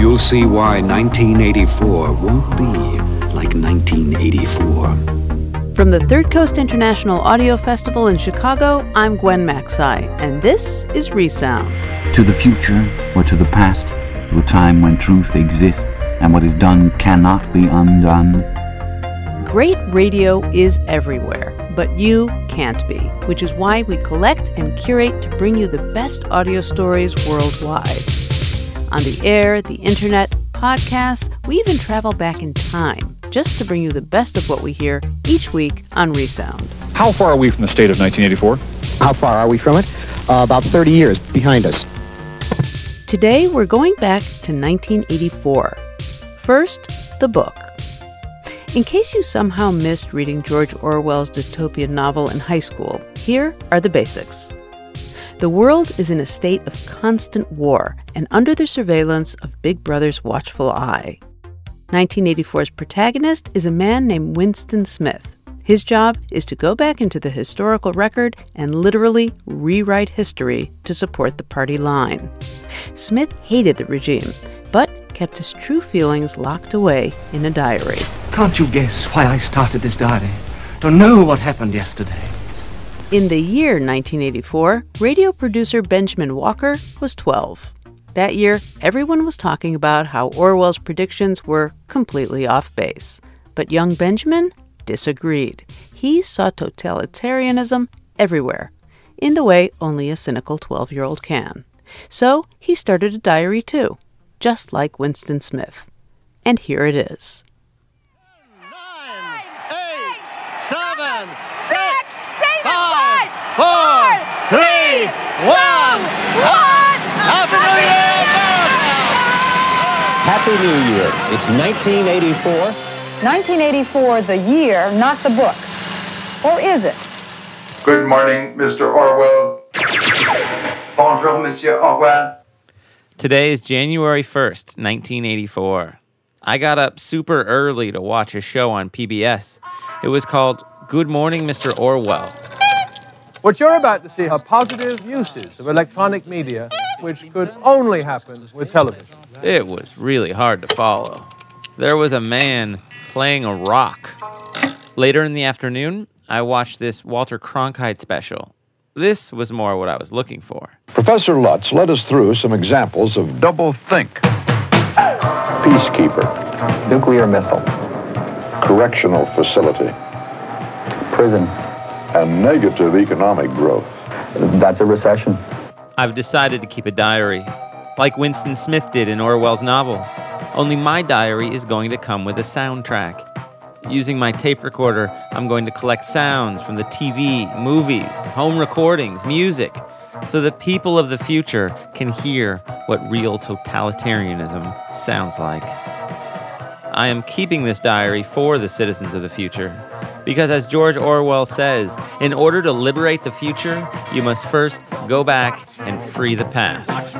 you'll see why 1984 won't be like 1984. From the Third Coast International Audio Festival in Chicago, I'm Gwen Macsai, and this is Resound. To the future or to the past, to a time when truth exists and what is done cannot be undone. Great radio is everywhere, but you can't be, which is why we collect and curate to bring you the best audio stories worldwide. On the air, the internet, podcasts, we even travel back in time just to bring you the best of what we hear each week on Resound. How far are we from the state of 1984? How far are we from it? Uh, about 30 years behind us. Today, we're going back to 1984. First, the book. In case you somehow missed reading George Orwell's dystopian novel in high school, here are the basics. The world is in a state of constant war and under the surveillance of Big Brother's watchful eye. 1984's protagonist is a man named Winston Smith. His job is to go back into the historical record and literally rewrite history to support the party line. Smith hated the regime, but kept his true feelings locked away in a diary. Can't you guess why I started this diary? To know what happened yesterday. In the year 1984, radio producer Benjamen Walker was 12. That year, everyone was talking about how Orwell's predictions were completely off base. But young Benjamin disagreed. He saw totalitarianism everywhere, in the way only a cynical 12 year old can. So he started a diary too, just like Winston Smith. And here it is. Nine, eight, seven, Six, David, five, five, four, four, three, three, one, two, one. one. Happy New Year, America! Happy New Year. It's 1984. 1984, the year, not the book. Or is it? Good morning, Mr. Orwell. Bonjour, Monsieur Orwell. Today is January 1st, 1984. I got up super early to watch a show on PBS. It was called Good Morning, Mr. Orwell. What you're about to see are positive uses of electronic media, which could only happen with television. It was really hard to follow. There was a man playing a rock. Later in the afternoon, I watched this Walter Cronkite special. This was more what I was looking for. Professor Lutz led us through some examples of double think. Peacekeeper, nuclear missile, correctional facility, prison, and negative economic growth. That's a recession. I've decided to keep a diary, like Winston Smith did in Orwell's novel. Only my diary is going to come with a soundtrack. Using my tape recorder, I'm going to collect sounds from the TV, movies, home recordings, music, so that people of the future can hear what real totalitarianism sounds like. I am keeping this diary for the citizens of the future. Because, as George Orwell says, in order to liberate the future, you must first go back and free the past.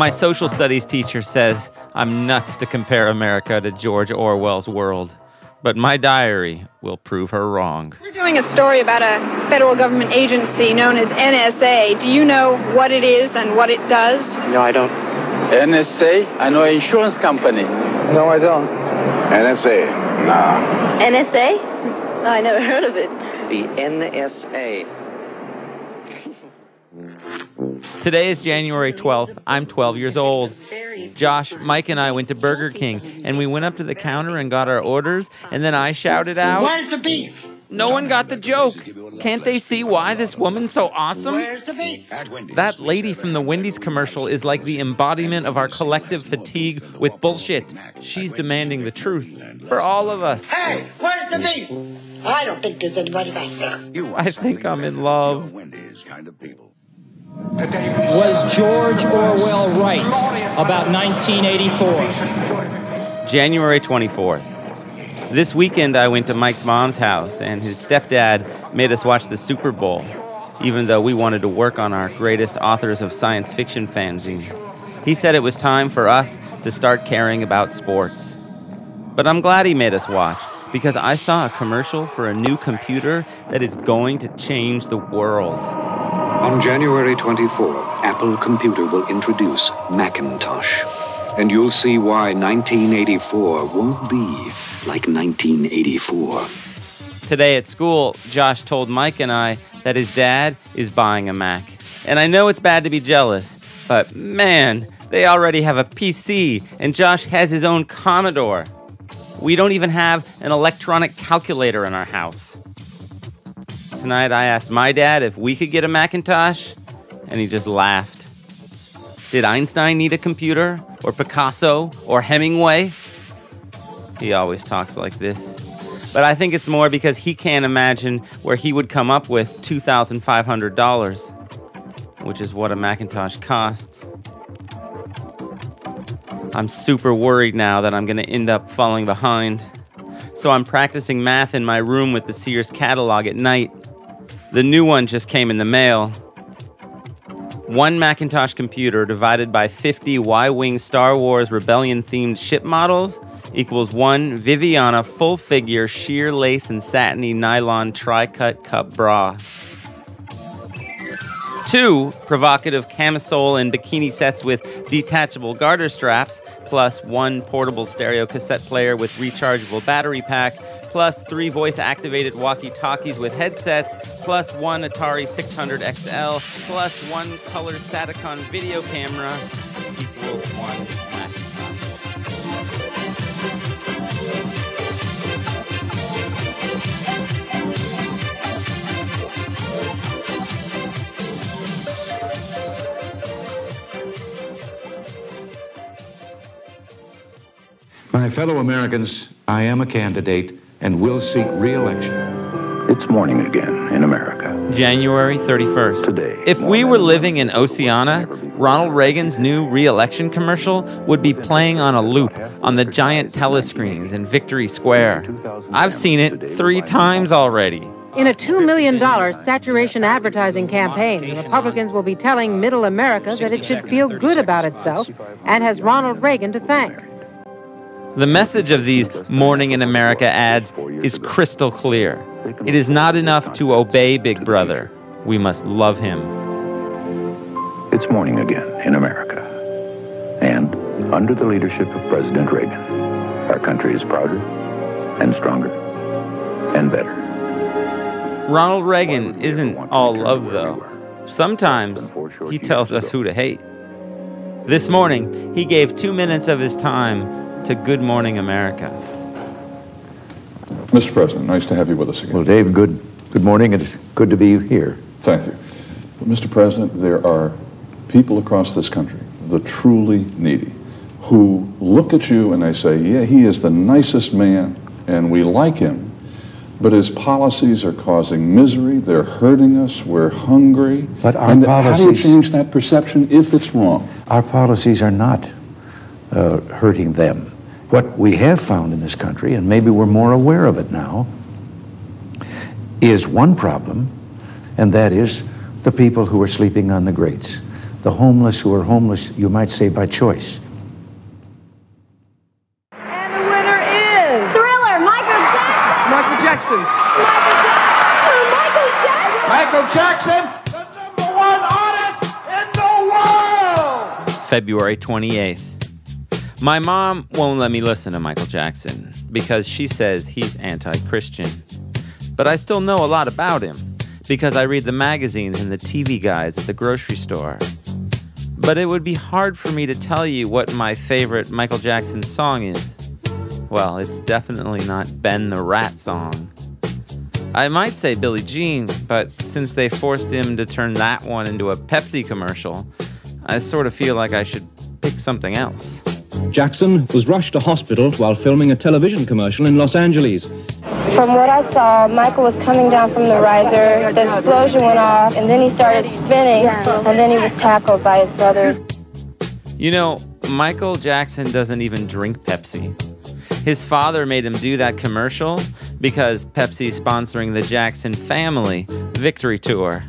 My social studies teacher says I'm nuts to compare America to George Orwell's world, but my diary will prove her wrong. We're doing a story about a federal government agency known as NSA. Do you know what it is and what it does? No, I don't. NSA? I know an insurance company. No, I don't. NSA? Nah. NSA? No, I never heard of it. The NSA. Today is January 12th. I'm 12 years old. Josh, Mike, and I went to Burger King, and we went up to the counter and got our orders, and then I shouted out, Where's the beef? No one got the joke. Can't they see why this woman's so awesome? Where's the beef? That lady from the Wendy's commercial is like the embodiment of our collective fatigue with bullshit. She's demanding the truth for all of us. Hey, where's the beef? I don't think there's anybody back there. I think I'm in love. Was George Orwell right about 1984? January 24th. This weekend, I went to Mike's mom's house, and his stepdad made us watch the Super Bowl. even though we wanted to work on our greatest authors of science fiction fanzine. He said it was time for us to start caring about sports. But I'm glad he made us watch because I saw a commercial for a new computer that is going to change the world. On January 24th, Apple Computer will introduce Macintosh. And you'll see why 1984 won't be like 1984. Today at school, Josh told Mike and I that his dad is buying a Mac. And I know it's bad to be jealous, but man, they already have a PC, and Josh has his own Commodore. We don't even have an electronic calculator in our house. Tonight, I asked my dad if we could get a Macintosh, and he just laughed. Did Einstein need a computer? Or Picasso? Or Hemingway? He always talks like this. But I think it's more because he can't imagine where he would come up with $2,500, which is what a Macintosh costs. I'm super worried now that I'm going to end up falling behind. So I'm practicing math in my room with the Sears catalog at night. The new one just came in the mail. One Macintosh computer divided by 50 Y Wing Star Wars Rebellion themed ship models equals one Viviana full figure sheer lace and satiny nylon tri cut cup bra. Two provocative camisole and bikini sets with detachable garter straps, plus one portable stereo cassette player with rechargeable battery pack, plus three voice activated walkie talkies with headsets, plus one Atari 600 XL, plus one color Saticon video camera equals one. My fellow Americans, I am a candidate and will seek re-election. It's morning again in America. January 31st. Today. If we were living in Oceania, Ronald Reagan's new re election commercial would be playing on a loop on the giant telescreens in Victory Square. I've seen it three times already. In a $2 million saturation advertising campaign, the Republicans will be telling middle America that it should feel good about itself and has Ronald Reagan to thank. The message of these Morning in America ads is crystal clear. It is not enough to obey Big Brother. We must love him. It's morning again in America. And under the leadership of President Reagan, our country is prouder and stronger and better. Ronald Reagan isn't all love, though. Sometimes he tells us who to hate. This morning, he gave two minutes of his time to Good Morning America. Mr. President, nice to have you with us again. Well, Dave, good, good morning. It's good to be here. Thank you. But, Mr. President, there are people across this country, the truly needy, who look at you and they say, yeah, he is the nicest man and we like him, but his policies are causing misery, they're hurting us, we're hungry. But our and How do you change that perception if it's wrong? Our policies are not uh, hurting them. What we have found in this country, and maybe we're more aware of it now, is one problem, and that is the people who are sleeping on the grates. The homeless who are homeless, you might say, by choice. And the winner is Thriller, Michael Jackson. Michael Jackson. Michael Jackson. Michael Jackson, the number one artist in the world. February 28th. My mom won't let me listen to Michael Jackson because she says he's anti Christian. But I still know a lot about him because I read the magazines and the TV guides at the grocery store. But it would be hard for me to tell you what my favorite Michael Jackson song is. Well, it's definitely not Ben the Rat song. I might say Billie Jean, but since they forced him to turn that one into a Pepsi commercial, I sort of feel like I should pick something else. Jackson was rushed to hospital while filming a television commercial in Los Angeles. From what I saw, Michael was coming down from the riser, the explosion went off, and then he started spinning, and then he was tackled by his brothers. You know, Michael Jackson doesn't even drink Pepsi. His father made him do that commercial because Pepsi's sponsoring the Jackson Family Victory Tour.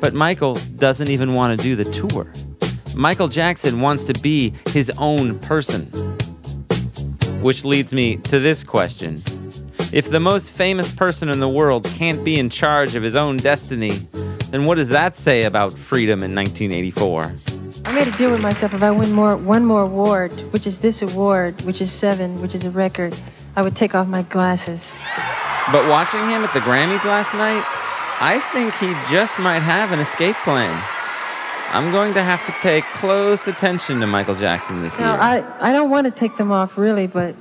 But Michael doesn't even want to do the tour. Michael Jackson wants to be his own person. Which leads me to this question If the most famous person in the world can't be in charge of his own destiny, then what does that say about freedom in 1984? I made a deal with myself. If I win more, one more award, which is this award, which is seven, which is a record, I would take off my glasses. But watching him at the Grammys last night, I think he just might have an escape plan. I'm going to have to pay close attention to Michael Jackson this Now, year. I, I don't want to take them off really, but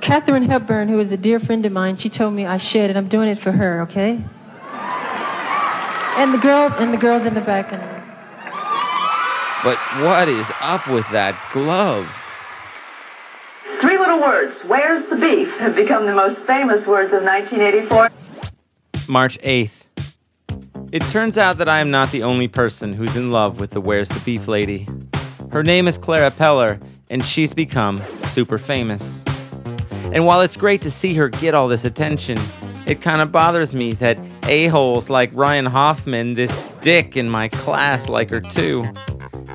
Katharine Hepburn, who is a dear friend of mine, she told me I should, and I'm doing it for her, okay? And the girls and the girls in the back. And But what is up with that glove? Three little words, where's the beef, have become the most famous words of 1984. March 8th. It turns out that I am not the only person who's in love with the Where's the Beef lady. Her name is Clara Peller, and she's become super famous. And while it's great to see her get all this attention, it kind of bothers me that a-holes like Ryan Hoffman, this dick in my class, like her too.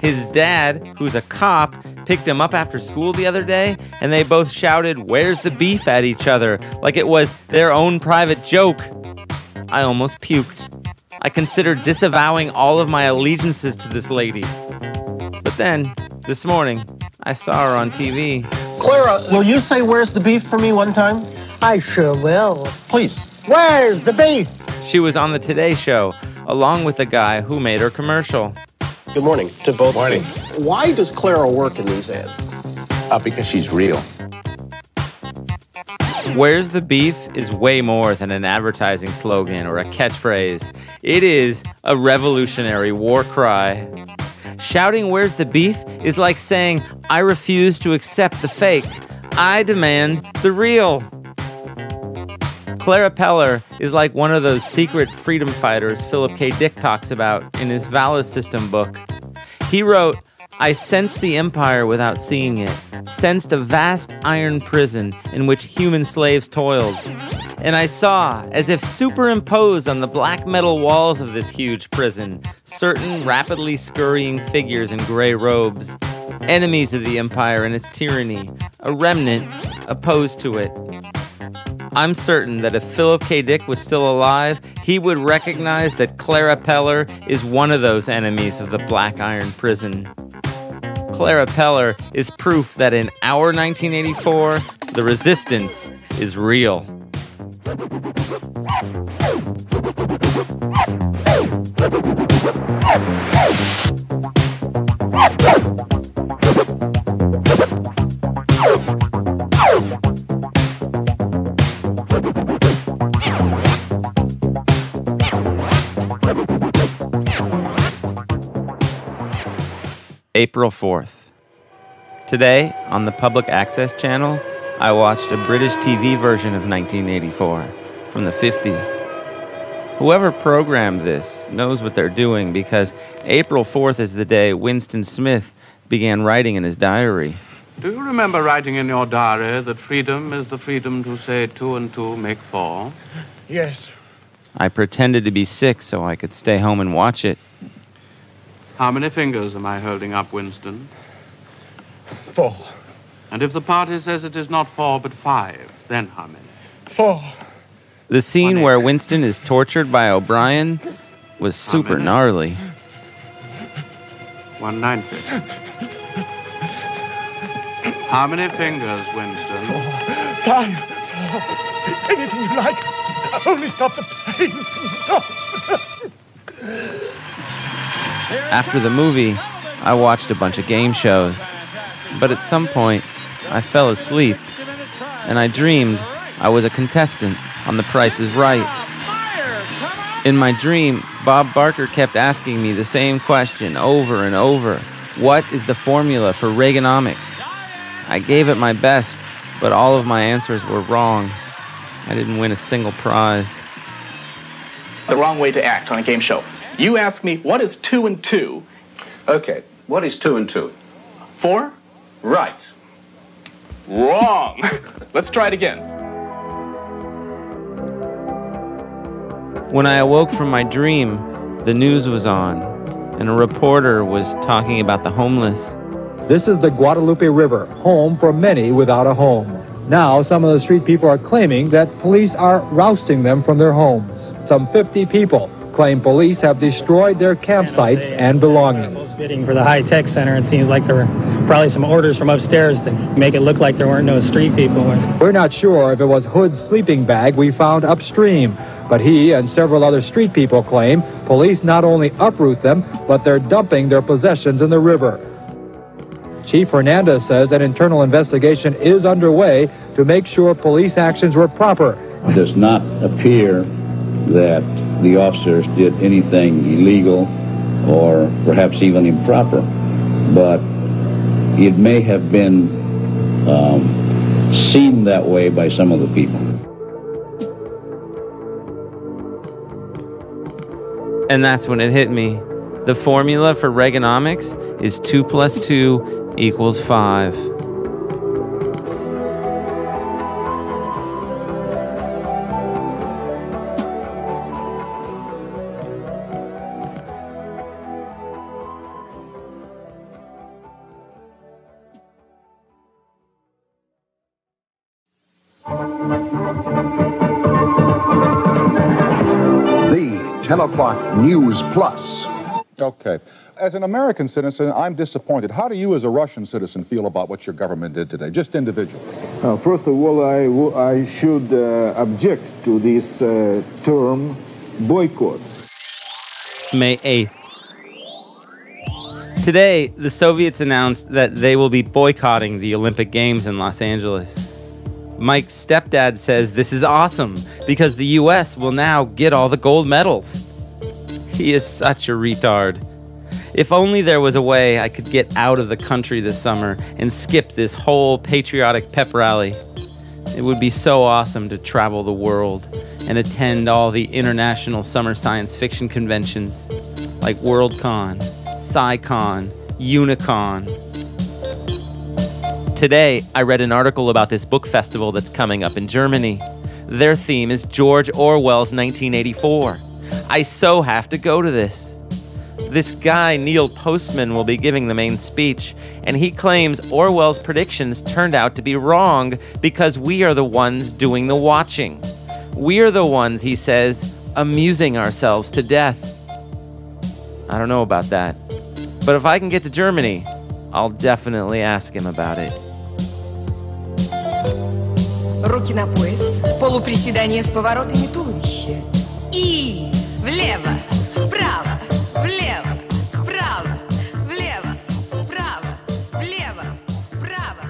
His dad, who's a cop, picked him up after school the other day, and they both shouted, Where's the beef at each other, like it was their own private joke. I almost puked. I considered disavowing all of my allegiances to this lady. But then, this morning, I saw her on TV. Clara, will you say where's the beef for me one time? I sure will. Please. Where's the beef? She was on the Today Show, along with the guy who made her commercial. Good morning to both. Morning. Why does Clara work in these ads? Uh, because she's real. Where's the beef is way more than an advertising slogan or a catchphrase. It is a revolutionary war cry. Shouting Where's the beef is like saying, I refuse to accept the fake. I demand the real. Clara Peller is like one of those secret freedom fighters Philip K. Dick talks about in his Valis System book. He wrote, I sensed the empire without seeing it, sensed a vast iron prison in which human slaves toiled. And I saw, as if superimposed on the black metal walls of this huge prison, certain rapidly scurrying figures in gray robes, enemies of the empire and its tyranny, a remnant opposed to it. I'm certain that if Philip K. Dick was still alive, he would recognize that Clara Peller is one of those enemies of the Black Iron Prison. Clara Peller is proof that in our 1984, the resistance is real. April 4th. Today, on the Public Access Channel, I watched a British TV version of 1984 from the 50s. Whoever programmed this knows what they're doing because April 4th is the day Winston Smith began writing in his diary. Do you remember writing in your diary that freedom is the freedom to say two and two make four? Yes. I pretended to be sick so I could stay home and watch it. How many fingers am I holding up, Winston? Four. And if the party says it is not four but five, then how many? Four. The scene where Winston is tortured by O'Brien was super gnarly. 190. How many fingers, Winston? Five. Four. Anything you like. Only stop the pain. Stop. After the movie, I watched a bunch of game shows. But at some point, I fell asleep and I dreamed I was a contestant on The Price is Right. In my dream, Bob Barker kept asking me the same question over and over What is the formula for Reaganomics? I gave it my best, but all of my answers were wrong. I didn't win a single prize. The wrong way to act on a game show. You ask me, what is two and two? Okay, what is two and two? Four? Right. Wrong. Let's try it again. When I awoke from my dream, the news was on, and a reporter was talking about the homeless. This is the Guadalupe River, home for many without a home. Now, some of the street people are claiming that police are rousting them from their homes. Some 50 people claim police have destroyed their campsites and belongings. bidding for the high-tech center. It seems like there were probably some orders from upstairs to make it look like there weren't no street people. We're not sure if it was Hood's sleeping bag we found upstream, but he and several other street people claim police not only uproot them, but they're dumping their possessions in the river. Chief Hernandez says an internal investigation is underway to make sure police actions were proper. It does not appear that the officers did anything illegal or perhaps even improper, but it may have been um, seen that way by some of the people. And that's when it hit me. The formula for Reaganomics is 2 plus 2 equals 5. 10 o'clock News Plus. Okay. As an American citizen, I'm disappointed. How do you, as a Russian citizen, feel about what your government did today? Just individually. Uh, first of all, I, w- I should uh, object to this uh, term boycott. May 8th. Today, the Soviets announced that they will be boycotting the Olympic Games in Los Angeles. Mike's stepdad says this is awesome because the US will now get all the gold medals. He is such a retard. If only there was a way I could get out of the country this summer and skip this whole patriotic pep rally. It would be so awesome to travel the world and attend all the international summer science fiction conventions like Worldcon, SciCon, Unicon. Today, I read an article about this book festival that's coming up in Germany. Their theme is George Orwell's 1984. I so have to go to this. This guy, Neil Postman, will be giving the main speech, and he claims Orwell's predictions turned out to be wrong because we are the ones doing the watching. We're the ones, he says, amusing ourselves to death. I don't know about that. But if I can get to Germany, I'll definitely ask him about it. Руки на пояс, полуприседание с поворотами туловища. И влево, вправо, влево, вправо, влево, вправо, влево, вправо.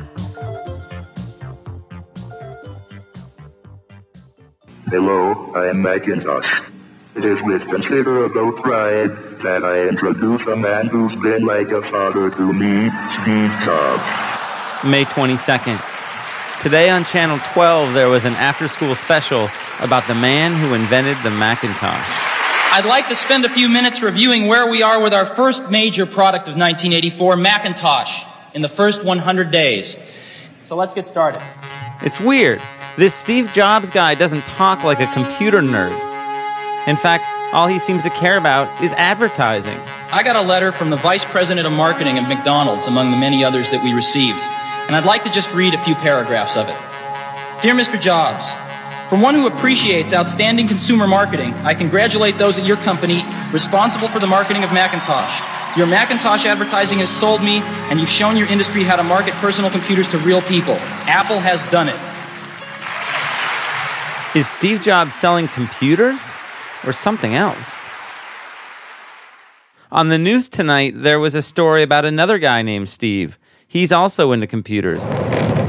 Hello, I am Macintosh. It is with considerable pride that I introduce a man who's been like a father to me, Steve Jobs. May 22nd. Today on Channel 12, there was an after school special about the man who invented the Macintosh. I'd like to spend a few minutes reviewing where we are with our first major product of 1984, Macintosh, in the first 100 days. So let's get started. It's weird. This Steve Jobs guy doesn't talk like a computer nerd. In fact, all he seems to care about is advertising. I got a letter from the Vice President of Marketing at McDonald's, among the many others that we received, and I'd like to just read a few paragraphs of it. Dear Mr. Jobs, from one who appreciates outstanding consumer marketing, I congratulate those at your company responsible for the marketing of Macintosh. Your Macintosh advertising has sold me, and you've shown your industry how to market personal computers to real people. Apple has done it. Is Steve Jobs selling computers or something else? On the news tonight, there was a story about another guy named Steve. He's also into computers.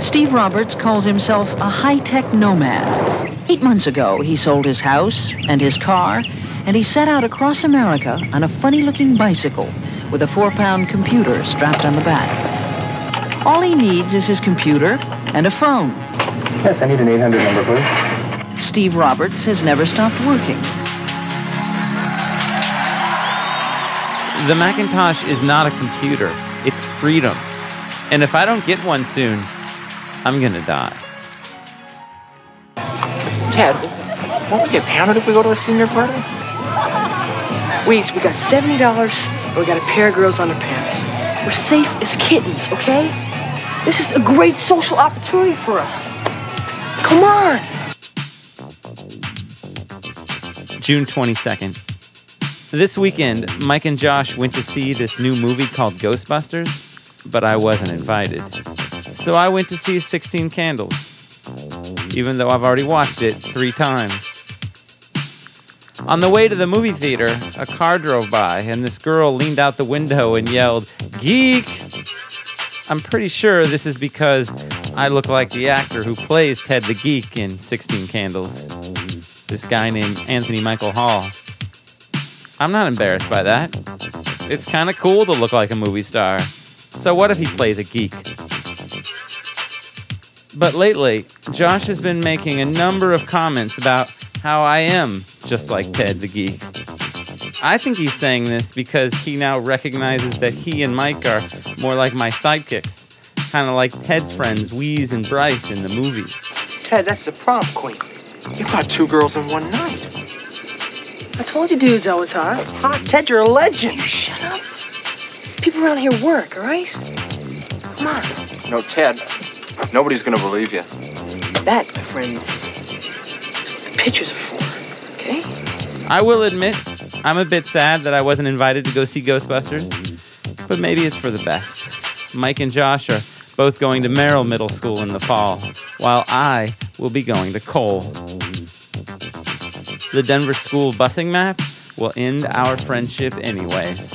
Steve Roberts calls himself a high tech nomad. Eight months ago, he sold his house and his car, and he set out across America on a funny looking bicycle with a four pound computer strapped on the back. All he needs is his computer and a phone. Yes, I need an 800 number, please. Steve Roberts has never stopped working. The Macintosh is not a computer, it's freedom. And if I don't get one soon, I'm gonna die. Ted, won't we get pounded if we go to a senior party? Weez, we got $70 and we got a pair of girls' underpants. We're safe as kittens, okay? This is a great social opportunity for us. Come on! June 22nd. This weekend, Mike and Josh went to see this new movie called Ghostbusters, but I wasn't invited. So I went to see 16 Candles, even though I've already watched it three times. On the way to the movie theater, a car drove by, and this girl leaned out the window and yelled, Geek! I'm pretty sure this is because I look like the actor who plays Ted the Geek in 16 Candles. This guy named Anthony Michael Hall. I'm not embarrassed by that. It's kind of cool to look like a movie star. So what if he plays a geek? But lately, Josh has been making a number of comments about how I am just like Ted the Geek. I think he's saying this because he now recognizes that he and Mike are more like my sidekicks, kind of like Ted's friends Weez and Bryce in the movie. Ted, that's the prom queen. You got two girls in one night. I told you dudes I was hot. Hot, Ted, you're a legend. You shut up. People around here work, all right? Come on. No, Ted, nobody's gonna believe you. That, my friends, is what the pictures are for, okay? I will admit, I'm a bit sad that I wasn't invited to go see Ghostbusters, but maybe it's for the best. Mike and Josh are both going to Merrill Middle School in the fall, while I will be going to Cole. The Denver school busing map will end our friendship anyways.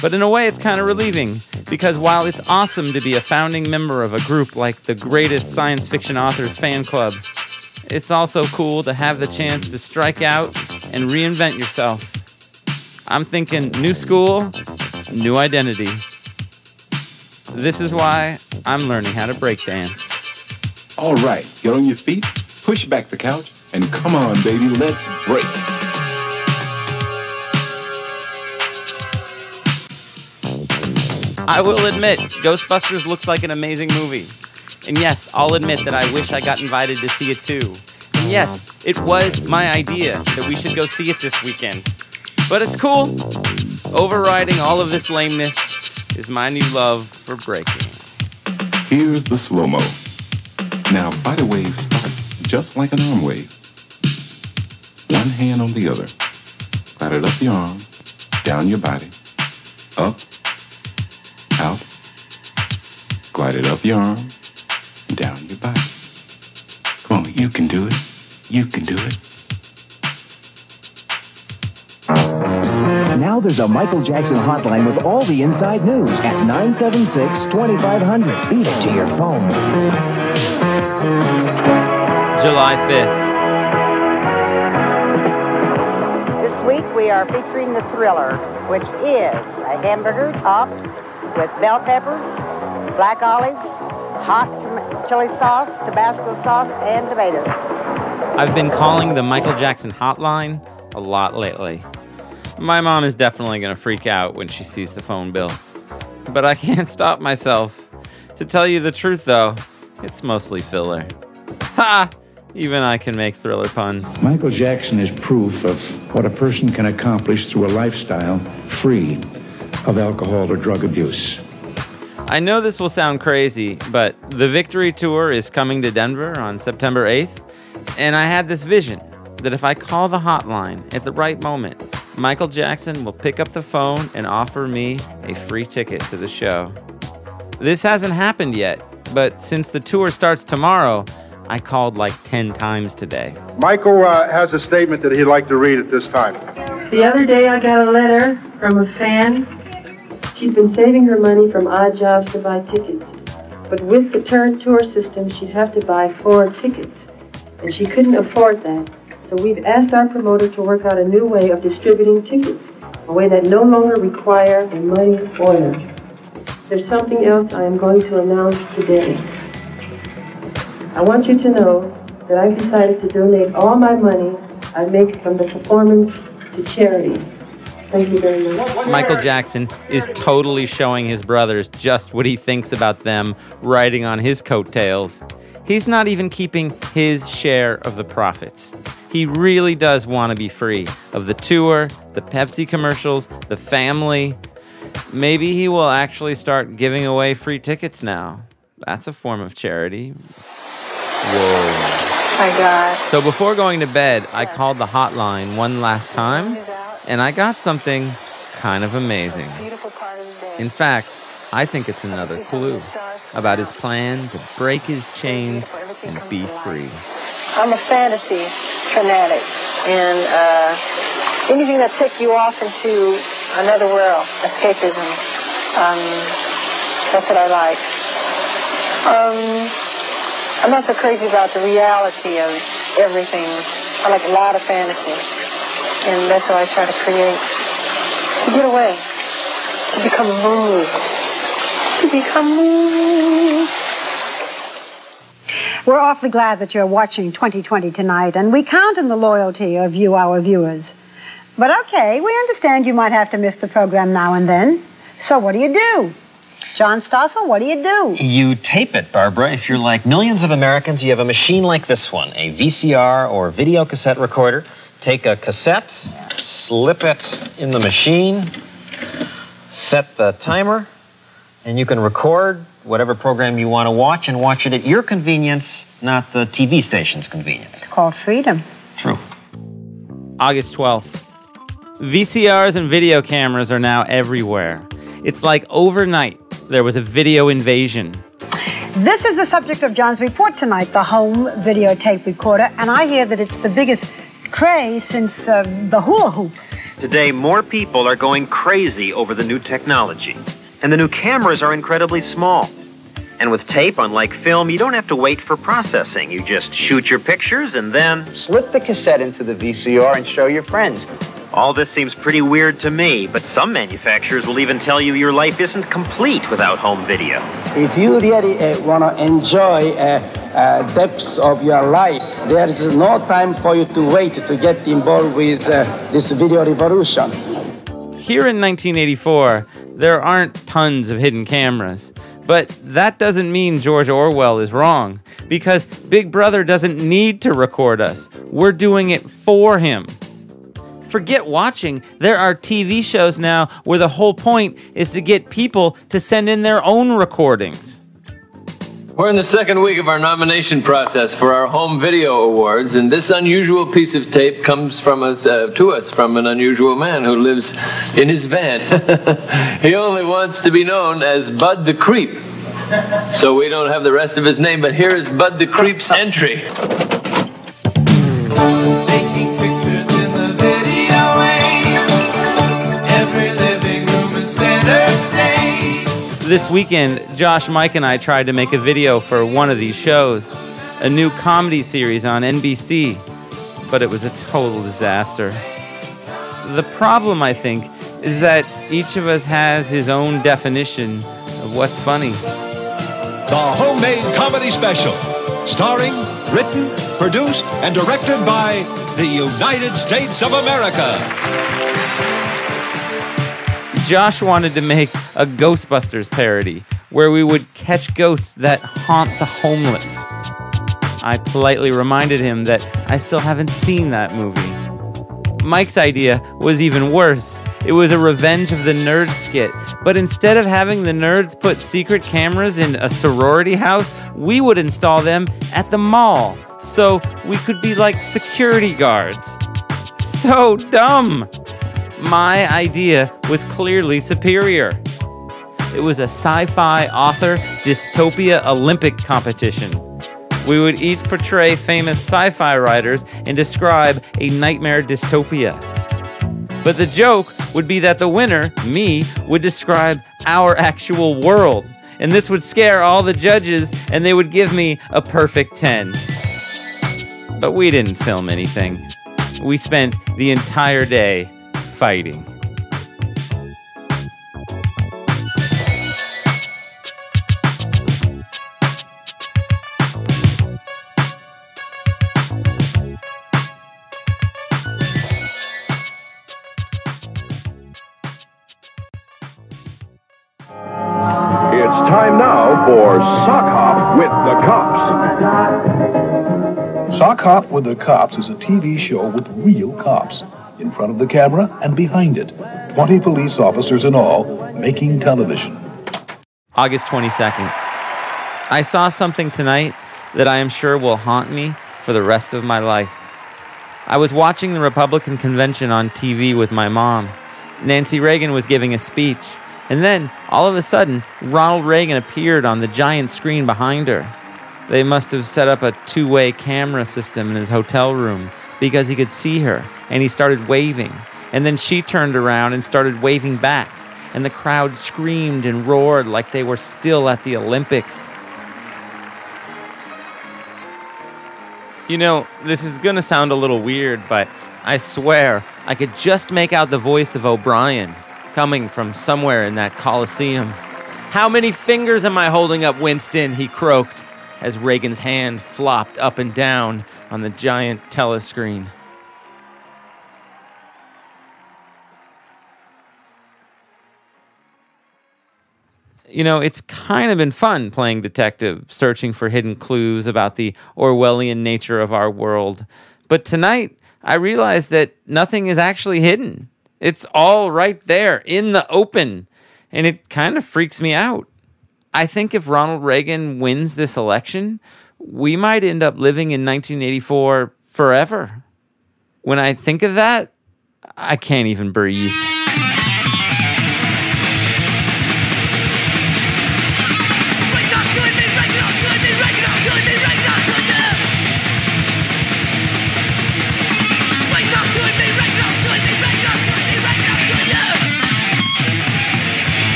But in a way, it's kind of relieving because while it's awesome to be a founding member of a group like the greatest science fiction authors fan club, it's also cool to have the chance to strike out and reinvent yourself. I'm thinking new school, new identity. This is why I'm learning how to breakdance. All right, get on your feet, push back the couch, and come on, baby, let's break. I will admit, Ghostbusters looks like an amazing movie. And yes, I'll admit that I wish I got invited to see it too. And yes, it was my idea that we should go see it this weekend. But it's cool. Overriding all of this lameness is my new love for breaking. Here's the slow mo. Now, body wave starts just like an arm wave. One hand on the other. It up your arm, down your body, up, out. Glide it up your arm, down your body. Come on, you can do it. You can do it. Now there's a Michael Jackson hotline with all the inside news at 976 2500. Beat it to your phone. July 5th. This week we are featuring the thriller, which is a hamburger topped with bell peppers, black olives, hot chili sauce, Tabasco sauce, and tomatoes. I've been calling the Michael Jackson hotline a lot lately. My mom is definitely going to freak out when she sees the phone bill. But I can't stop myself. To tell you the truth, though, it's mostly filler. Ha! Even I can make thriller puns. Michael Jackson is proof of what a person can accomplish through a lifestyle free of alcohol or drug abuse. I know this will sound crazy, but the Victory Tour is coming to Denver on September 8th, and I had this vision that if I call the hotline at the right moment, Michael Jackson will pick up the phone and offer me a free ticket to the show. This hasn't happened yet, but since the tour starts tomorrow, I called like 10 times today. Michael uh, has a statement that he'd like to read at this time. The other day I got a letter from a fan. She's been saving her money from odd jobs to buy tickets. But with the current tour system, she'd have to buy four tickets. And she couldn't afford that. So we've asked our promoter to work out a new way of distributing tickets, a way that no longer require a money order. There's something else I am going to announce today. I want you to know that I've decided to donate all my money I make from the performance to charity. Thank you very much. Michael Jackson is totally showing his brothers just what he thinks about them riding on his coattails. He's not even keeping his share of the profits. He really does want to be free of the tour, the Pepsi commercials, the family. Maybe he will actually start giving away free tickets now. That's a form of charity. Whoa. My God. So before going to bed, I called the hotline one last time, and I got something kind of amazing. In fact, I think it's another clue about his plan to break his chains and be free. I'm a fantasy fanatic, and uh, anything that takes you off into another world, escapism, um, that's what I like. Um, I'm not so crazy about the reality of everything. I like a lot of fantasy, and that's what I try to create. To get away, to become moved, to become moved. We're awfully glad that you're watching 2020 tonight, and we count on the loyalty of you, our viewers. But okay, we understand you might have to miss the program now and then. So what do you do? John Stossel, what do you do? You tape it, Barbara. If you're like millions of Americans, you have a machine like this one, a VCR or video cassette recorder. Take a cassette, slip it in the machine, set the timer, and you can record whatever program you want to watch and watch it at your convenience, not the TV station's convenience. It's called freedom. True. August 12th. VCRs and video cameras are now everywhere. It's like overnight there was a video invasion. This is the subject of John's report tonight, the home videotape recorder, and I hear that it's the biggest craze since uh, the hula hoop. Today, more people are going crazy over the new technology. And the new cameras are incredibly small. And with tape, unlike film, you don't have to wait for processing. You just shoot your pictures and then. Slip the cassette into the VCR and show your friends. All this seems pretty weird to me, but some manufacturers will even tell you your life isn't complete without home video. If you really uh, want to enjoy uh, uh, depths of your life, there is no time for you to wait to get involved with uh, this video revolution. Here in 1984, there aren't tons of hidden cameras. But that doesn't mean George Orwell is wrong, because Big Brother doesn't need to record us. We're doing it for him. Forget watching. There are TV shows now where the whole point is to get people to send in their own recordings. We're in the second week of our nomination process for our home video awards, and this unusual piece of tape comes from us uh, to us from an unusual man who lives in his van. he only wants to be known as Bud the Creep. So we don't have the rest of his name, but here is Bud the Creep's entry. This weekend, Josh, Mike, and I tried to make a video for one of these shows, a new comedy series on NBC, but it was a total disaster. The problem, I think, is that each of us has his own definition of what's funny. The Homemade Comedy Special, starring, written, produced, and directed by the United States of America. Josh wanted to make a Ghostbusters parody where we would catch ghosts that haunt the homeless. I politely reminded him that I still haven't seen that movie. Mike's idea was even worse. It was a Revenge of the Nerds skit, but instead of having the nerds put secret cameras in a sorority house, we would install them at the mall so we could be like security guards. So dumb! My idea was clearly superior. It was a sci fi author dystopia Olympic competition. We would each portray famous sci fi writers and describe a nightmare dystopia. But the joke would be that the winner, me, would describe our actual world. And this would scare all the judges, and they would give me a perfect 10. But we didn't film anything. We spent the entire day fighting. It's time now for Sock Hop with the Cops. Sock Hop with the Cops is a TV show with real cops in front of the camera and behind it. 20 police officers in all making television. August 22nd. I saw something tonight that I am sure will haunt me for the rest of my life. I was watching the Republican convention on TV with my mom. Nancy Reagan was giving a speech, and then, all of a sudden, Ronald Reagan appeared on the giant screen behind her. They must have set up a two way camera system in his hotel room because he could see her, and he started waving. And then she turned around and started waving back, and the crowd screamed and roared like they were still at the Olympics. You know, this is gonna sound a little weird, but I swear I could just make out the voice of O'Brien coming from somewhere in that Coliseum. How many fingers am I holding up, Winston? He croaked as Reagan's hand flopped up and down on the giant telescreen. You know, it's kind of been fun playing detective, searching for hidden clues about the Orwellian nature of our world. But tonight, I realized that nothing is actually hidden. It's all right there in the open, and it kind of freaks me out. I think if Ronald Reagan wins this election, we might end up living in 1984 forever. When I think of that, I can't even breathe.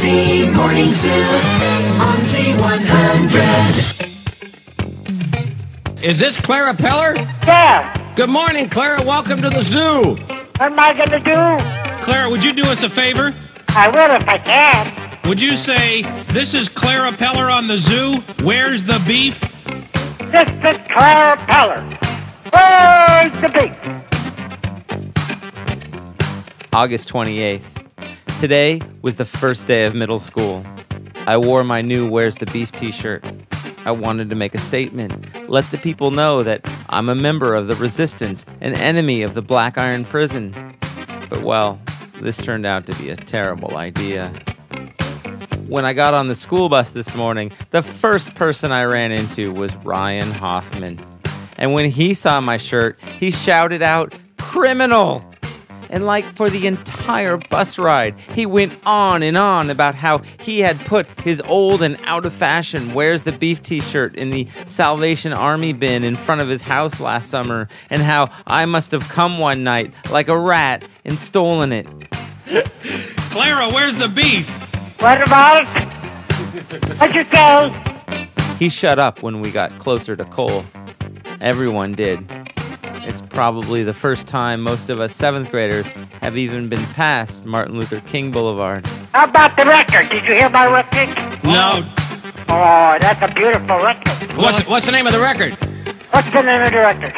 The Morning Zoo on Z100. Is this Clara Peller? Yeah. Good morning, Clara. Welcome to the zoo. What am I going to do? Clara, would you do us a favor? I will if I can. Would you say, This is Clara Peller on the zoo? Where's the beef? This is Clara Peller. Where's the beef? August 28th. Today was the first day of middle school. I wore my new Where's the Beef t shirt. I wanted to make a statement, let the people know that I'm a member of the resistance, an enemy of the Black Iron Prison. But well, this turned out to be a terrible idea. When I got on the school bus this morning, the first person I ran into was Ryan Hoffman. And when he saw my shirt, he shouted out, Criminal! And like for the entire bus ride, he went on and on about how he had put his old and out of fashion Where's the Beef t shirt in the Salvation Army bin in front of his house last summer, and how I must have come one night like a rat and stolen it. Clara, where's the beef? What about it? What'd you say? He shut up when we got closer to Cole. Everyone did. It's probably the first time most of us seventh graders have even been past Martin Luther King Boulevard. How about the record? Did you hear my record? No. Oh, that's a beautiful record. What's, what's the name of the record? What's the name of the record?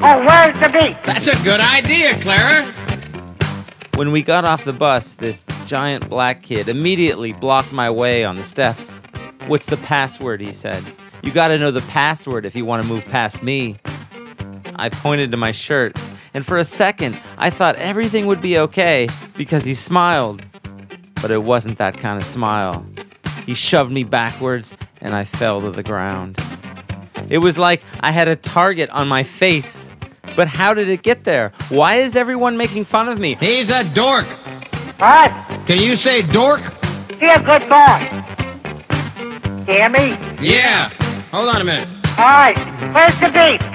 Oh, where's the beat? That's a good idea, Clara. When we got off the bus, this giant black kid immediately blocked my way on the steps. What's the password? He said. You gotta know the password if you wanna move past me. I pointed to my shirt, and for a second, I thought everything would be okay because he smiled. But it wasn't that kind of smile. He shoved me backwards, and I fell to the ground. It was like I had a target on my face. But how did it get there? Why is everyone making fun of me? He's a dork. What? Can you say dork? Be a good boy. Hear me? Yeah. Hold on a minute. All right. Where's the beef?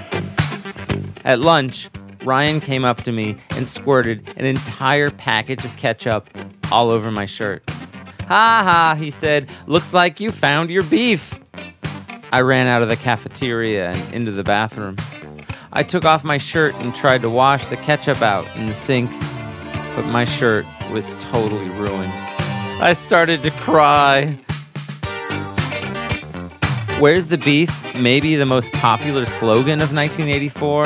At lunch, Ryan came up to me and squirted an entire package of ketchup all over my shirt. Ha ha, he said, looks like you found your beef. I ran out of the cafeteria and into the bathroom. I took off my shirt and tried to wash the ketchup out in the sink, but my shirt was totally ruined. I started to cry. Where's the Beef maybe the most popular slogan of 1984,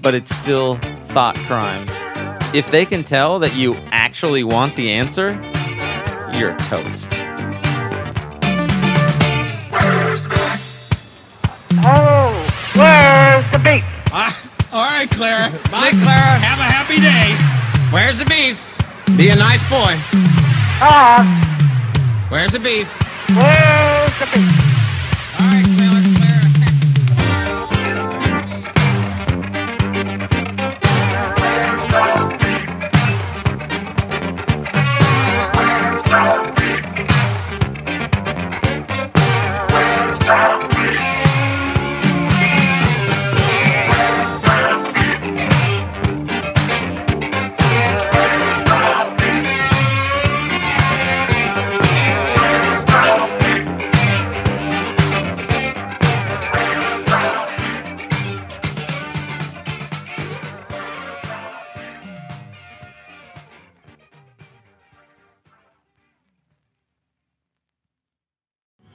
but it's still thought crime. If they can tell that you actually want the answer, you're toast. Oh, where's the beef? Ah, all right, Clara. Bye, Clara. Have a happy day. Where's the beef? Be a nice boy. Ah, Where's the beef? where's the beef? All right, Clara, Clara.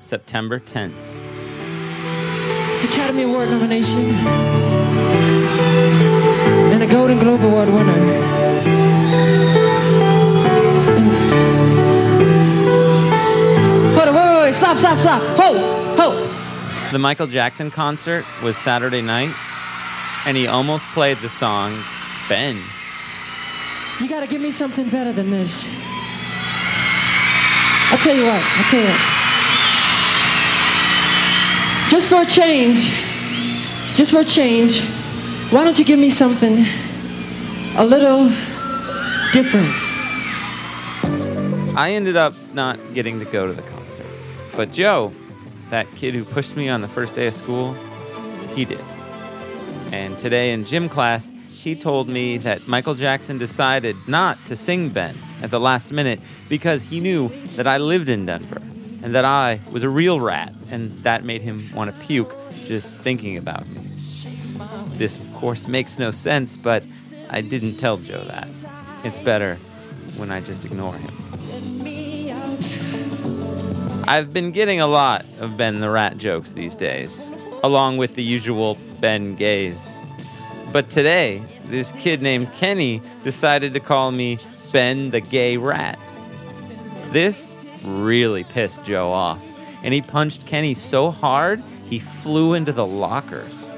September 10th. It's Academy Award nomination and a Golden Globe Award winner. Hold on, wait, wait, wait, stop, stop, stop. Ho, ho. The Michael Jackson concert was Saturday night, and he almost played the song Ben. You gotta give me something better than this. I'll tell you what, I'll tell you what. Just for a change, just for a change, why don't you give me something a little different? I ended up not getting to go to the concert. But Joe, that kid who pushed me on the first day of school, he did. And today in gym class, he told me that Michael Jackson decided not to sing Ben at the last minute because he knew that I lived in Denver and that I was a real rat, and that made him want to puke just thinking about me. This, of course, makes no sense, but I didn't tell Joe that. It's better when I just ignore him. I've been getting a lot of Ben the Rat jokes these days, along with the usual Ben gays. But today, this kid named Kenny decided to call me Ben the Gay Rat. This really pissed Joe off, and he punched Kenny so hard he flew into the lockers.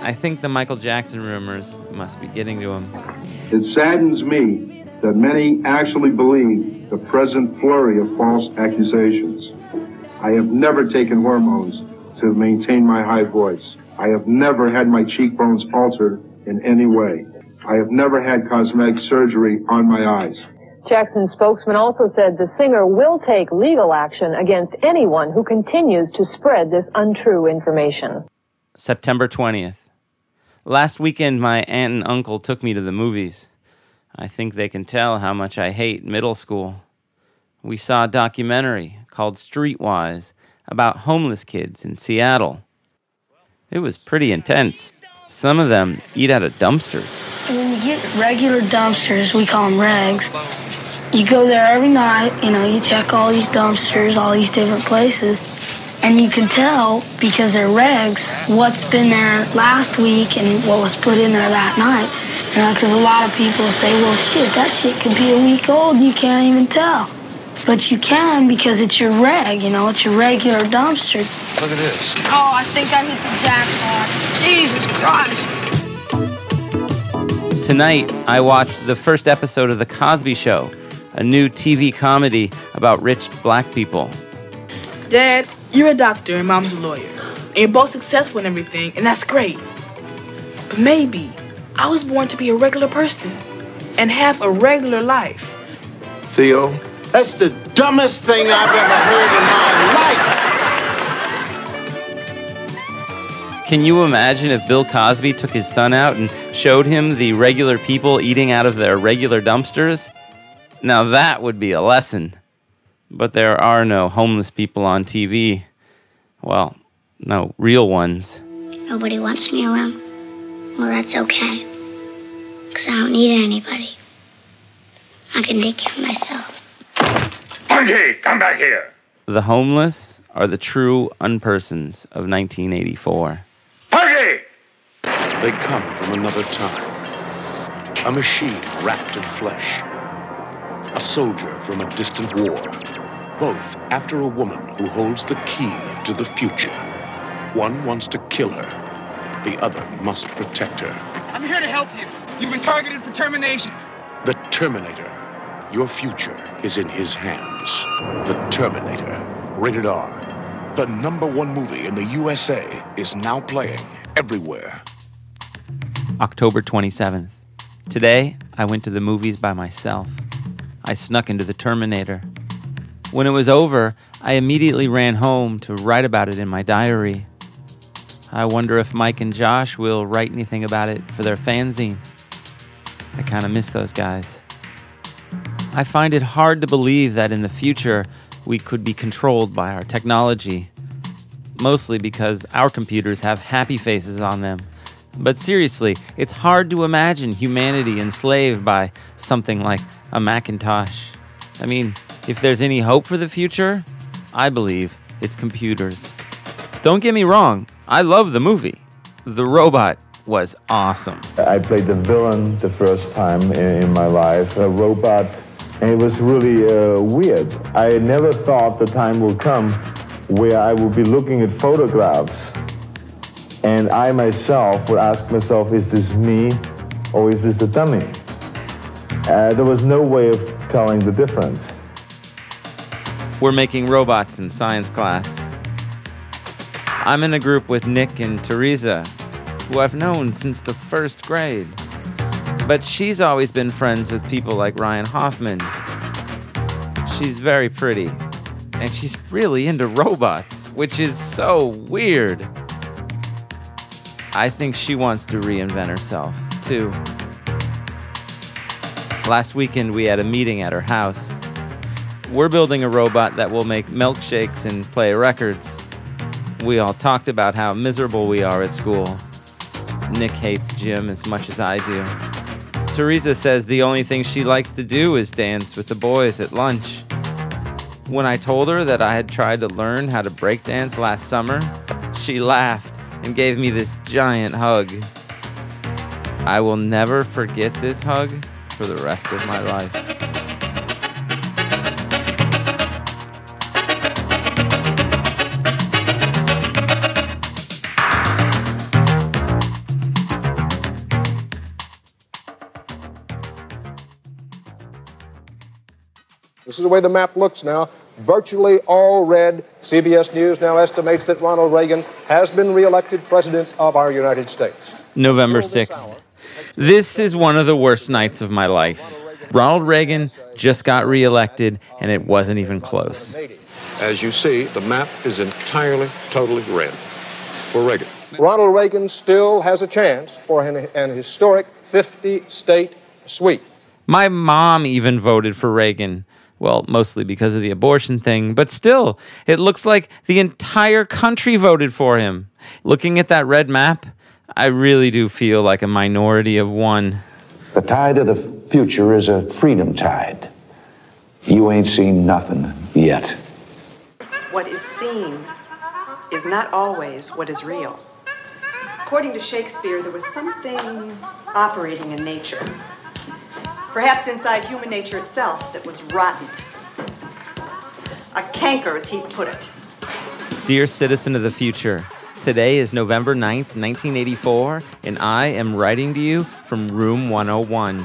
I think the Michael Jackson rumors must be getting to him. It saddens me that many actually believe the present flurry of false accusations. I have never taken hormones to maintain my high voice. I have never had my cheekbones altered in any way. I have never had cosmetic surgery on my eyes. Jackson's spokesman also said the singer will take legal action against anyone who continues to spread this untrue information. September 20th. Last weekend, my aunt and uncle took me to the movies. I think they can tell how much I hate middle school. We saw a documentary called Streetwise about homeless kids in Seattle. It was pretty intense. Some of them eat out of dumpsters. When you get regular dumpsters, we call them regs, you go there every night, you know, you check all these dumpsters, all these different places, and you can tell because they're regs what's been there last week and what was put in there that night. You know, because a lot of people say, well, shit, that shit could be a week old and you can't even tell. But you can because it's your reg, you know, it's your regular dumpster. Look at this. Oh, I think I hit the jackpot. Jesus Christ. Tonight, I watched the first episode of The Cosby Show, a new TV comedy about rich black people. Dad, you're a doctor and mom's a lawyer. And you're both successful in everything, and that's great. But maybe I was born to be a regular person and have a regular life. Theo, that's the dumbest thing I've ever heard in my life. Can you imagine if Bill Cosby took his son out and showed him the regular people eating out of their regular dumpsters? Now that would be a lesson. But there are no homeless people on TV. Well, no real ones. Nobody wants me around. Well, that's okay. Because I don't need anybody. I can take care of myself. Punky, come back here. The homeless are the true unpersons of 1984. Party! They come from another time. A machine wrapped in flesh. A soldier from a distant war. Both after a woman who holds the key to the future. One wants to kill her. The other must protect her. I'm here to help you. You've been targeted for termination. The Terminator. Your future is in his hands. The Terminator. Rated R. The number one movie in the USA is now playing everywhere. October 27th. Today, I went to the movies by myself. I snuck into the Terminator. When it was over, I immediately ran home to write about it in my diary. I wonder if Mike and Josh will write anything about it for their fanzine. I kind of miss those guys. I find it hard to believe that in the future we could be controlled by our technology, mostly because our computers have happy faces on them. But seriously, it's hard to imagine humanity enslaved by something like a Macintosh. I mean, if there's any hope for the future, I believe it's computers. Don't get me wrong, I love the movie. The robot was awesome. I played the villain the first time in, my life, a robot, and it was really uh, weird. I never thought the time will come where I will be looking at photographs and I myself would ask myself, is this me or is this the dummy? Uh, there was no way of telling the difference. We're making robots in science class. I'm in a group with Nick and Teresa, who I've known since the first grade. But she's always been friends with people like Ryan Hoffman. She's very pretty, and she's really into robots, which is so weird. I think she wants to reinvent herself, too. Last weekend, we had a meeting at her house. We're building a robot that will make milkshakes and play records. We all talked about how miserable we are at school. Nick hates gym as much as I do. Teresa says the only thing she likes to do is dance with the boys at lunch. When I told her that I had tried to learn how to breakdance last summer, she laughed and gave me this giant hug. I will never forget this hug for the rest of my life. This is the way the map looks now. Virtually all red. CBS News now estimates that Ronald Reagan has been reelected President of our United States. November 6th. This is one of the worst nights of my life. Ronald Reagan just got reelected, and it wasn't even close. As you see, the map is entirely, totally red for Reagan. Ronald Reagan still has a chance for an, an historic 50 state sweep. My mom even voted for Reagan. Well, mostly because of the abortion thing, but still, it looks like the entire country voted for him. Looking at that red map, I really do feel like a minority of one. The tide of the future is a freedom tide. You ain't seen nothing yet. What is seen is not always what is real. According to Shakespeare, there was something operating in nature, perhaps inside human nature itself, that was rotten. A canker, as he put it. Dear citizen of the future, today is November 9th, 1984, and I am writing to you from room 101.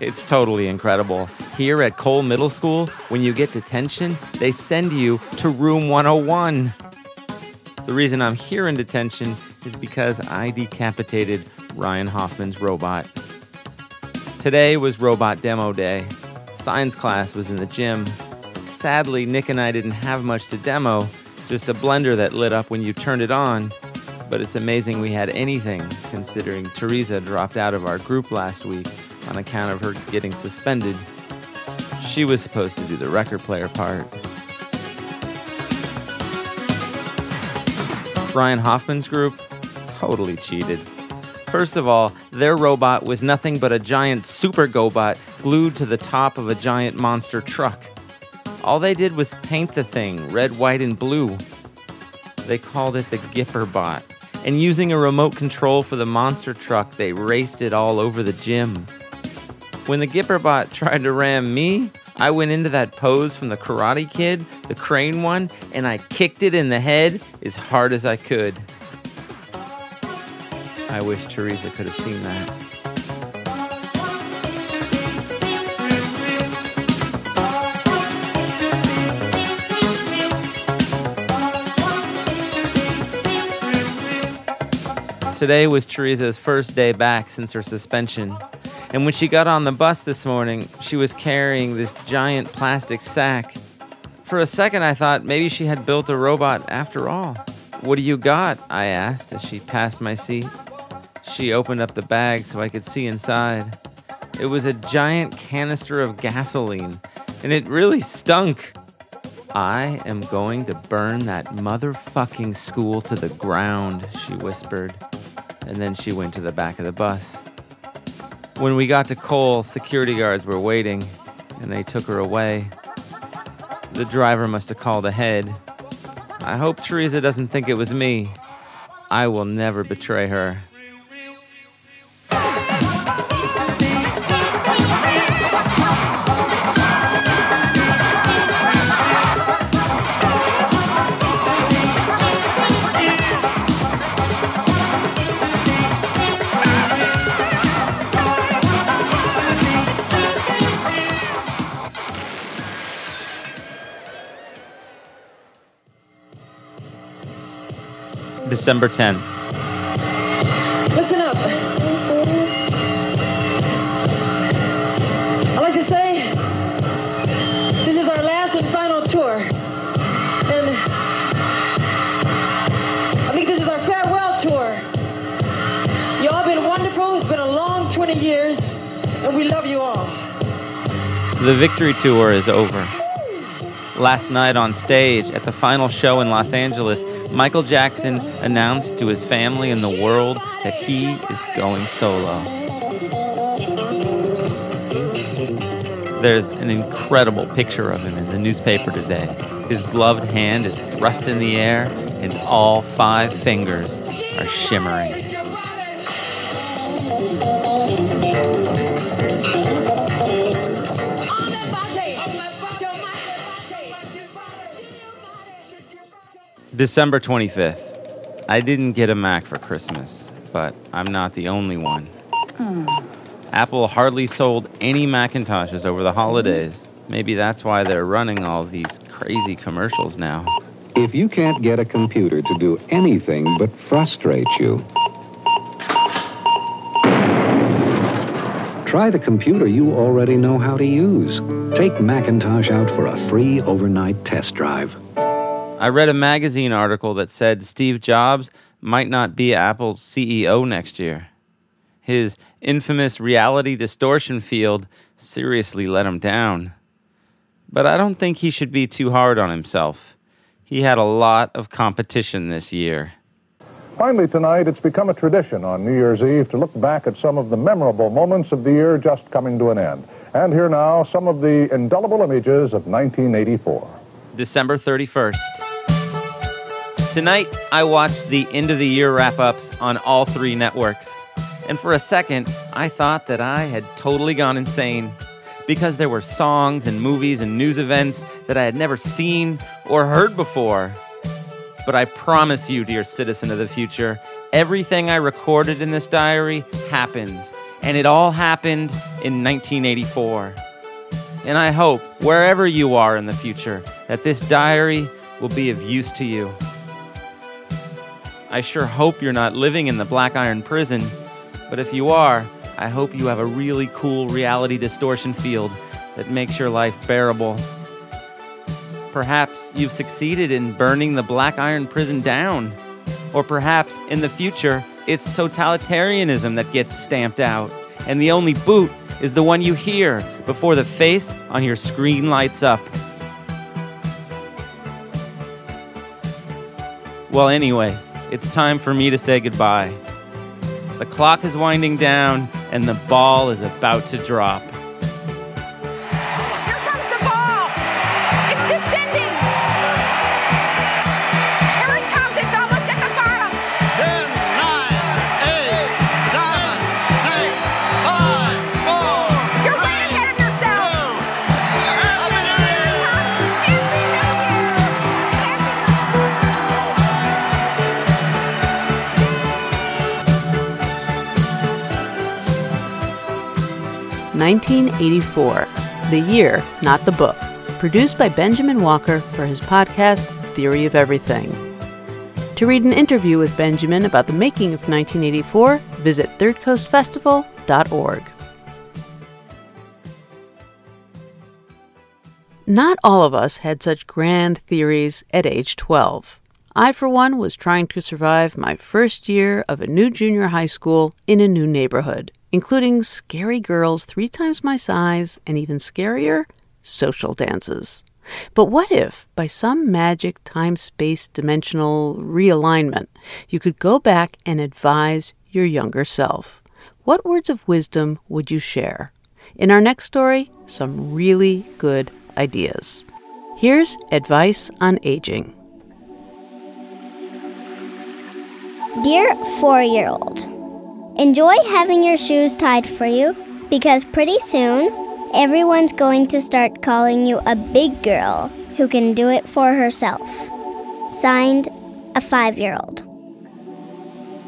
It's totally incredible. Here at Cole Middle School, when you get detention, they send you to room 101. The reason I'm here in detention is because I decapitated Ryan Hoffman's robot. Today was robot demo day. Science class was in the gym. Sadly, Nick and I didn't have much to demo, just a blender that lit up when you turned it on. But it's amazing we had anything, considering Teresa dropped out of our group last week on account of her getting suspended. She was supposed to do the record player part. Ryan Hoffman's group totally cheated. First of all, their robot was nothing but a giant super GoBot glued to the top of a giant monster truck. All they did was paint the thing red, white, and blue. They called it the Gipperbot. And using a remote control for the monster truck, they raced it all over the gym. When the Gipperbot tried to ram me, I went into that pose from the Karate Kid, the crane one, and I kicked it in the head as hard as I could. I wish Teresa could have seen that. Today was Teresa's first day back since her suspension. And when she got on the bus this morning, she was carrying this giant plastic sack. For a second, I thought maybe she had built a robot after all. What do you got? I asked as she passed my seat. She opened up the bag so I could see inside. It was a giant canister of gasoline, and it really stunk. I am going to burn that motherfucking school to the ground, she whispered. And then she went to the back of the bus. When we got to Cole, security guards were waiting, and they took her away. The driver must have called ahead. I hope Teresa doesn't think it was me. I will never betray her. December 10th. Listen up. I'd like to say this is our last and final tour. And I think this is our farewell tour. You all been wonderful. It's been a long 20 years, and we love you all. The victory tour is over. Last night on stage at the final show in Los Angeles, Michael Jackson announced to his family and the world that he is going solo. There's an incredible picture of him in the newspaper today. His gloved hand is thrust in the air, and all five fingers are shimmering. December 25th. I didn't get a Mac for Christmas, but I'm not the only one. Hmm. Apple hardly sold any Macintoshes over the holidays. Maybe that's why they're running all these crazy commercials now. If you can't get a computer to do anything but frustrate you, try the computer you already know how to use. Take Macintosh out for a free overnight test drive. I read a magazine article that said Steve Jobs might not be Apple's CEO next year. His infamous reality distortion field seriously let him down. But I don't think he should be too hard on himself. He had a lot of competition this year. Finally, tonight, it's become a tradition on New Year's Eve to look back at some of the memorable moments of the year just coming to an end. And here now, some of the indelible images of 1984. December 31st. Tonight, I watched the end of the year wrap ups on all three networks. And for a second, I thought that I had totally gone insane because there were songs and movies and news events that I had never seen or heard before. But I promise you, dear citizen of the future, everything I recorded in this diary happened. And it all happened in 1984. And I hope, wherever you are in the future, that this diary will be of use to you. I sure hope you're not living in the Black Iron Prison, but if you are, I hope you have a really cool reality distortion field that makes your life bearable. Perhaps you've succeeded in burning the Black Iron Prison down. Or perhaps in the future, it's totalitarianism that gets stamped out, and the only boot is the one you hear before the face on your screen lights up. Well, anyways, it's time for me to say goodbye. The clock is winding down, and the ball is about to drop. 1984. The year, not the book. Produced by Benjamen Walker for his podcast, Theory of Everything. To read an interview with Benjamen about the making of 1984, visit thirdcoastfestival.org. Not all of us had such grand theories at age 12. I, for one, was trying to survive my first year of a new junior high school in a new neighborhood, including scary girls three times my size and even scarier social dances. But what if, by some magic time space dimensional realignment, you could go back and advise your younger self? What words of wisdom would you share? In our next story, some really good ideas. Here's advice on aging. Dear four year old, enjoy having your shoes tied for you because pretty soon everyone's going to start calling you a big girl who can do it for herself. Signed, a five year old.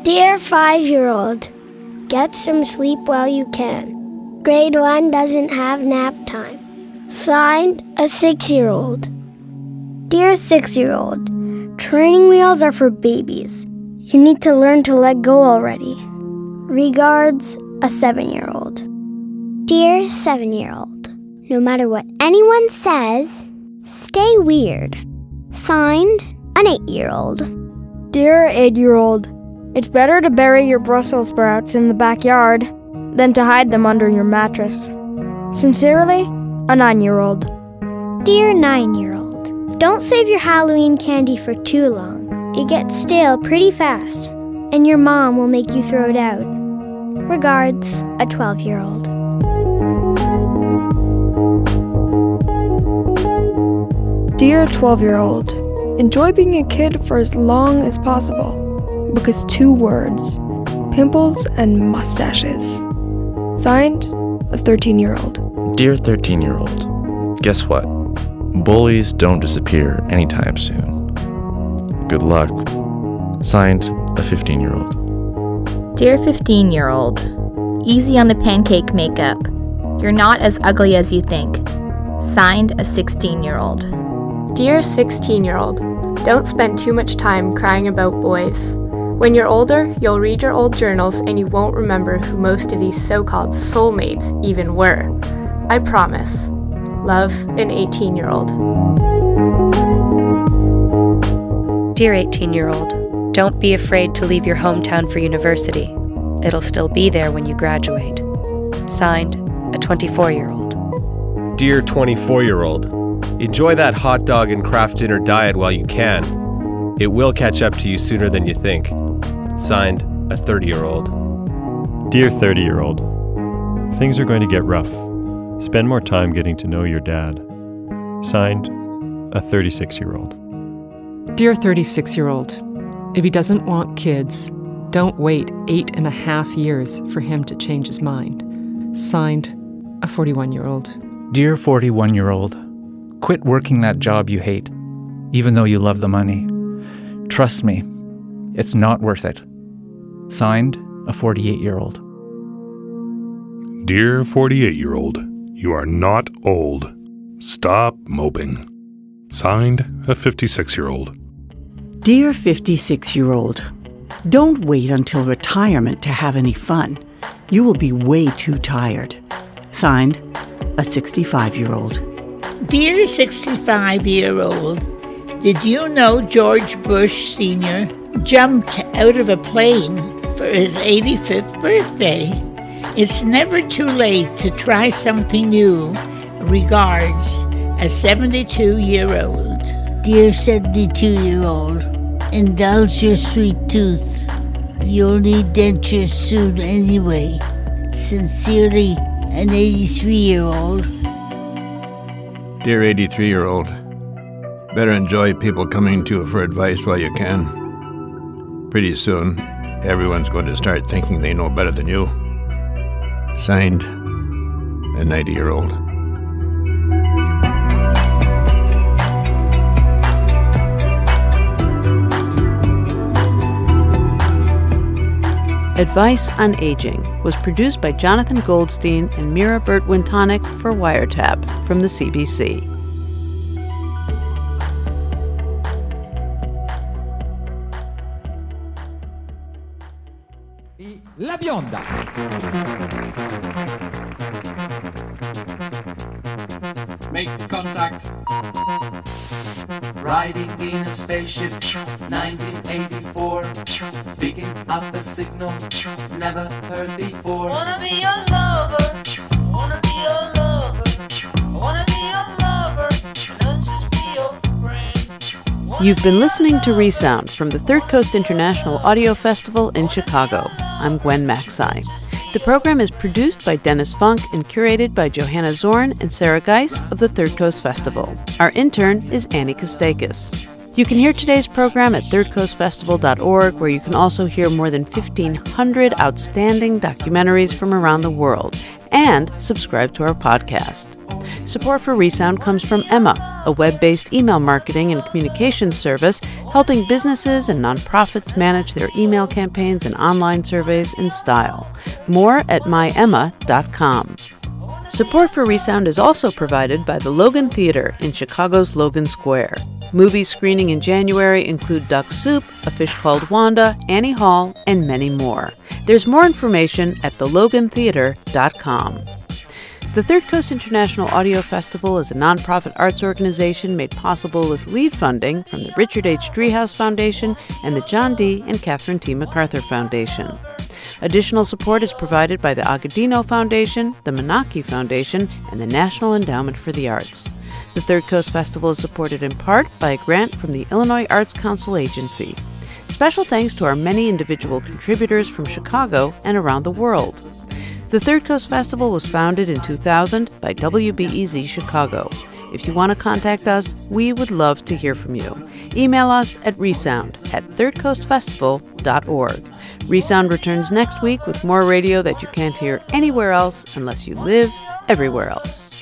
Dear five year old, get some sleep while you can. Grade one doesn't have nap time. Signed, a six year old. Dear six year old, training wheels are for babies. You need to learn to let go already. Regards, a seven year old. Dear seven year old, no matter what anyone says, stay weird. Signed, an eight year old. Dear eight year old, it's better to bury your Brussels sprouts in the backyard than to hide them under your mattress. Sincerely, a nine year old. Dear nine year old, don't save your Halloween candy for too long. It gets stale pretty fast, and your mom will make you throw it out. Regards, a 12 year old. Dear 12 year old, enjoy being a kid for as long as possible because two words pimples and mustaches. Signed, a 13 year old. Dear 13 year old, guess what? Bullies don't disappear anytime soon. Good luck. Signed, a 15 year old. Dear 15 year old, easy on the pancake makeup. You're not as ugly as you think. Signed, a 16 year old. Dear 16 year old, don't spend too much time crying about boys. When you're older, you'll read your old journals and you won't remember who most of these so called soulmates even were. I promise. Love, an 18 year old. Dear 18 year old, don't be afraid to leave your hometown for university. It'll still be there when you graduate. Signed, a 24 year old. Dear 24 year old, enjoy that hot dog and craft dinner diet while you can. It will catch up to you sooner than you think. Signed, a 30 year old. Dear 30 year old, things are going to get rough. Spend more time getting to know your dad. Signed, a 36 year old. Dear 36 year old, if he doesn't want kids, don't wait eight and a half years for him to change his mind. Signed, a 41 year old. Dear 41 year old, quit working that job you hate, even though you love the money. Trust me, it's not worth it. Signed, a 48 year old. Dear 48 year old, you are not old. Stop moping. Signed, a 56 year old. Dear 56 year old, don't wait until retirement to have any fun. You will be way too tired. Signed, a 65 year old. Dear 65 year old, did you know George Bush Sr. jumped out of a plane for his 85th birthday? It's never too late to try something new. Regards, a 72 year old. Dear 72 year old, indulge your sweet tooth. You'll need dentures soon anyway. Sincerely, an 83 year old. Dear 83 year old, better enjoy people coming to you for advice while you can. Pretty soon, everyone's going to start thinking they know better than you. Signed, a 90 year old. Advice on Aging was produced by Jonathan Goldstein and Mira Burt Wintonick for Wiretap from the CBC. La bionda. Make contact. Riding in a spaceship, 1984. Picking up a signal, never heard before. Wanna be your lover, wanna be your lover, wanna be your lover, not just be your friend. You've been listening to Resound from the Third Coast International Audio Festival in Chicago. I'm Gwen Macsai. The program is produced by Dennis Funk and curated by Johanna Zorn and Sarah Geiss of the Third Coast Festival. Our intern is Annie Kostakis. You can hear today's program at thirdcoastfestival.org, where you can also hear more than 1,500 outstanding documentaries from around the world and subscribe to our podcast. Support for Resound comes from Emma, a web based email marketing and communications service helping businesses and nonprofits manage their email campaigns and online surveys in style. More at myemma.com. Support for Resound is also provided by the Logan Theater in Chicago's Logan Square. Movies screening in January include Duck Soup, A Fish Called Wanda, Annie Hall, and many more. There's more information at thelogantheater.com. The Third Coast International Audio Festival is a nonprofit arts organization made possible with lead funding from the Richard H. Driehaus Foundation and the John D. and Catherine T. MacArthur Foundation. Additional support is provided by the Agudino Foundation, the Menaki Foundation, and the National Endowment for the Arts. The Third Coast Festival is supported in part by a grant from the Illinois Arts Council Agency. Special thanks to our many individual contributors from Chicago and around the world. The Third Coast Festival was founded in 2000 by WBEZ Chicago. If you want to contact us, we would love to hear from you. Email us at resound at thirdcoastfestival.org. Resound returns next week with more radio that you can't hear anywhere else unless you live everywhere else.